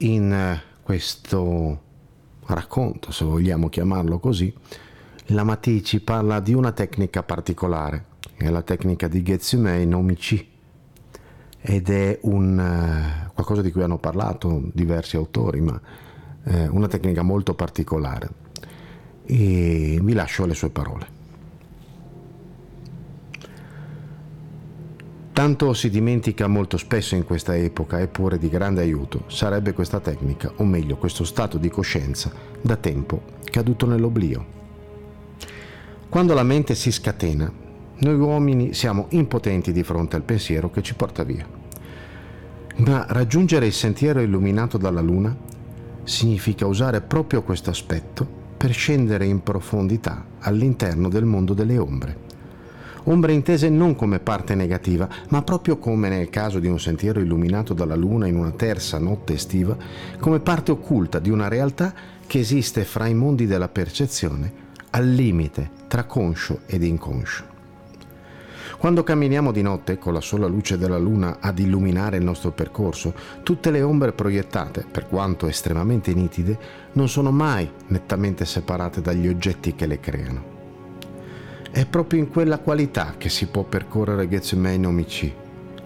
in eh, questo racconto, se vogliamo chiamarlo così, la Matì ci parla di una tecnica particolare, è la tecnica di Getsume no Michi ed è un, uh, qualcosa di cui hanno parlato diversi autori, ma uh, una tecnica molto particolare. E vi lascio le sue parole. Tanto si dimentica molto spesso in questa epoca, eppure di grande aiuto sarebbe questa tecnica, o meglio questo stato di coscienza, da tempo caduto nell'oblio. Quando la mente si scatena, noi uomini siamo impotenti di fronte al pensiero che ci porta via. Ma raggiungere il sentiero illuminato dalla luna significa usare proprio questo aspetto per scendere in profondità all'interno del mondo delle ombre ombre intese non come parte negativa, ma proprio come nel caso di un sentiero illuminato dalla luna in una terza notte estiva, come parte occulta di una realtà che esiste fra i mondi della percezione, al limite tra conscio ed inconscio. Quando camminiamo di notte con la sola luce della luna ad illuminare il nostro percorso, tutte le ombre proiettate, per quanto estremamente nitide, non sono mai nettamente separate dagli oggetti che le creano. È proprio in quella qualità che si può percorrere Gethsemane Omici,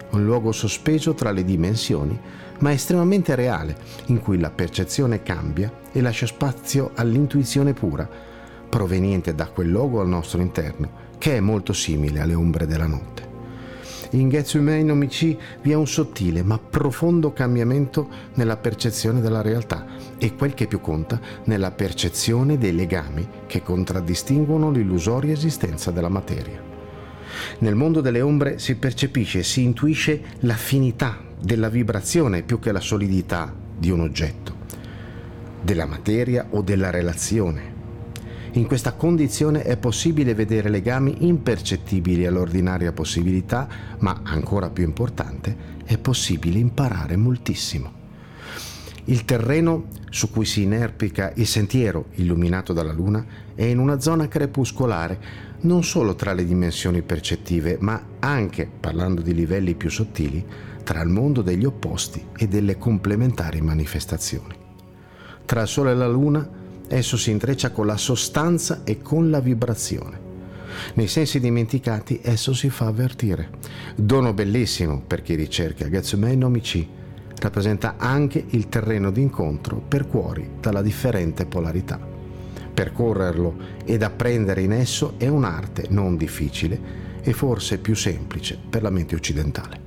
un luogo sospeso tra le dimensioni, ma estremamente reale, in cui la percezione cambia e lascia spazio all'intuizione pura, proveniente da quel luogo al nostro interno, che è molto simile alle ombre della notte. In Getsumei no Michi vi è un sottile ma profondo cambiamento nella percezione della realtà e quel che più conta nella percezione dei legami che contraddistinguono l'illusoria esistenza della materia. Nel mondo delle ombre si percepisce e si intuisce l'affinità della vibrazione più che la solidità di un oggetto, della materia o della relazione in questa condizione è possibile vedere legami impercettibili all'ordinaria possibilità, ma ancora più importante, è possibile imparare moltissimo. Il terreno su cui si inerpica il sentiero illuminato dalla luna è in una zona crepuscolare, non solo tra le dimensioni percettive, ma anche, parlando di livelli più sottili, tra il mondo degli opposti e delle complementari manifestazioni. Tra il Sole e la Luna Esso si intreccia con la sostanza e con la vibrazione. Nei sensi dimenticati esso si fa avvertire. Dono bellissimo per chi ricerca Getsume no Michi rappresenta anche il terreno d'incontro per cuori dalla differente polarità. Percorrerlo ed apprendere in esso è un'arte non difficile e forse più semplice per la mente occidentale.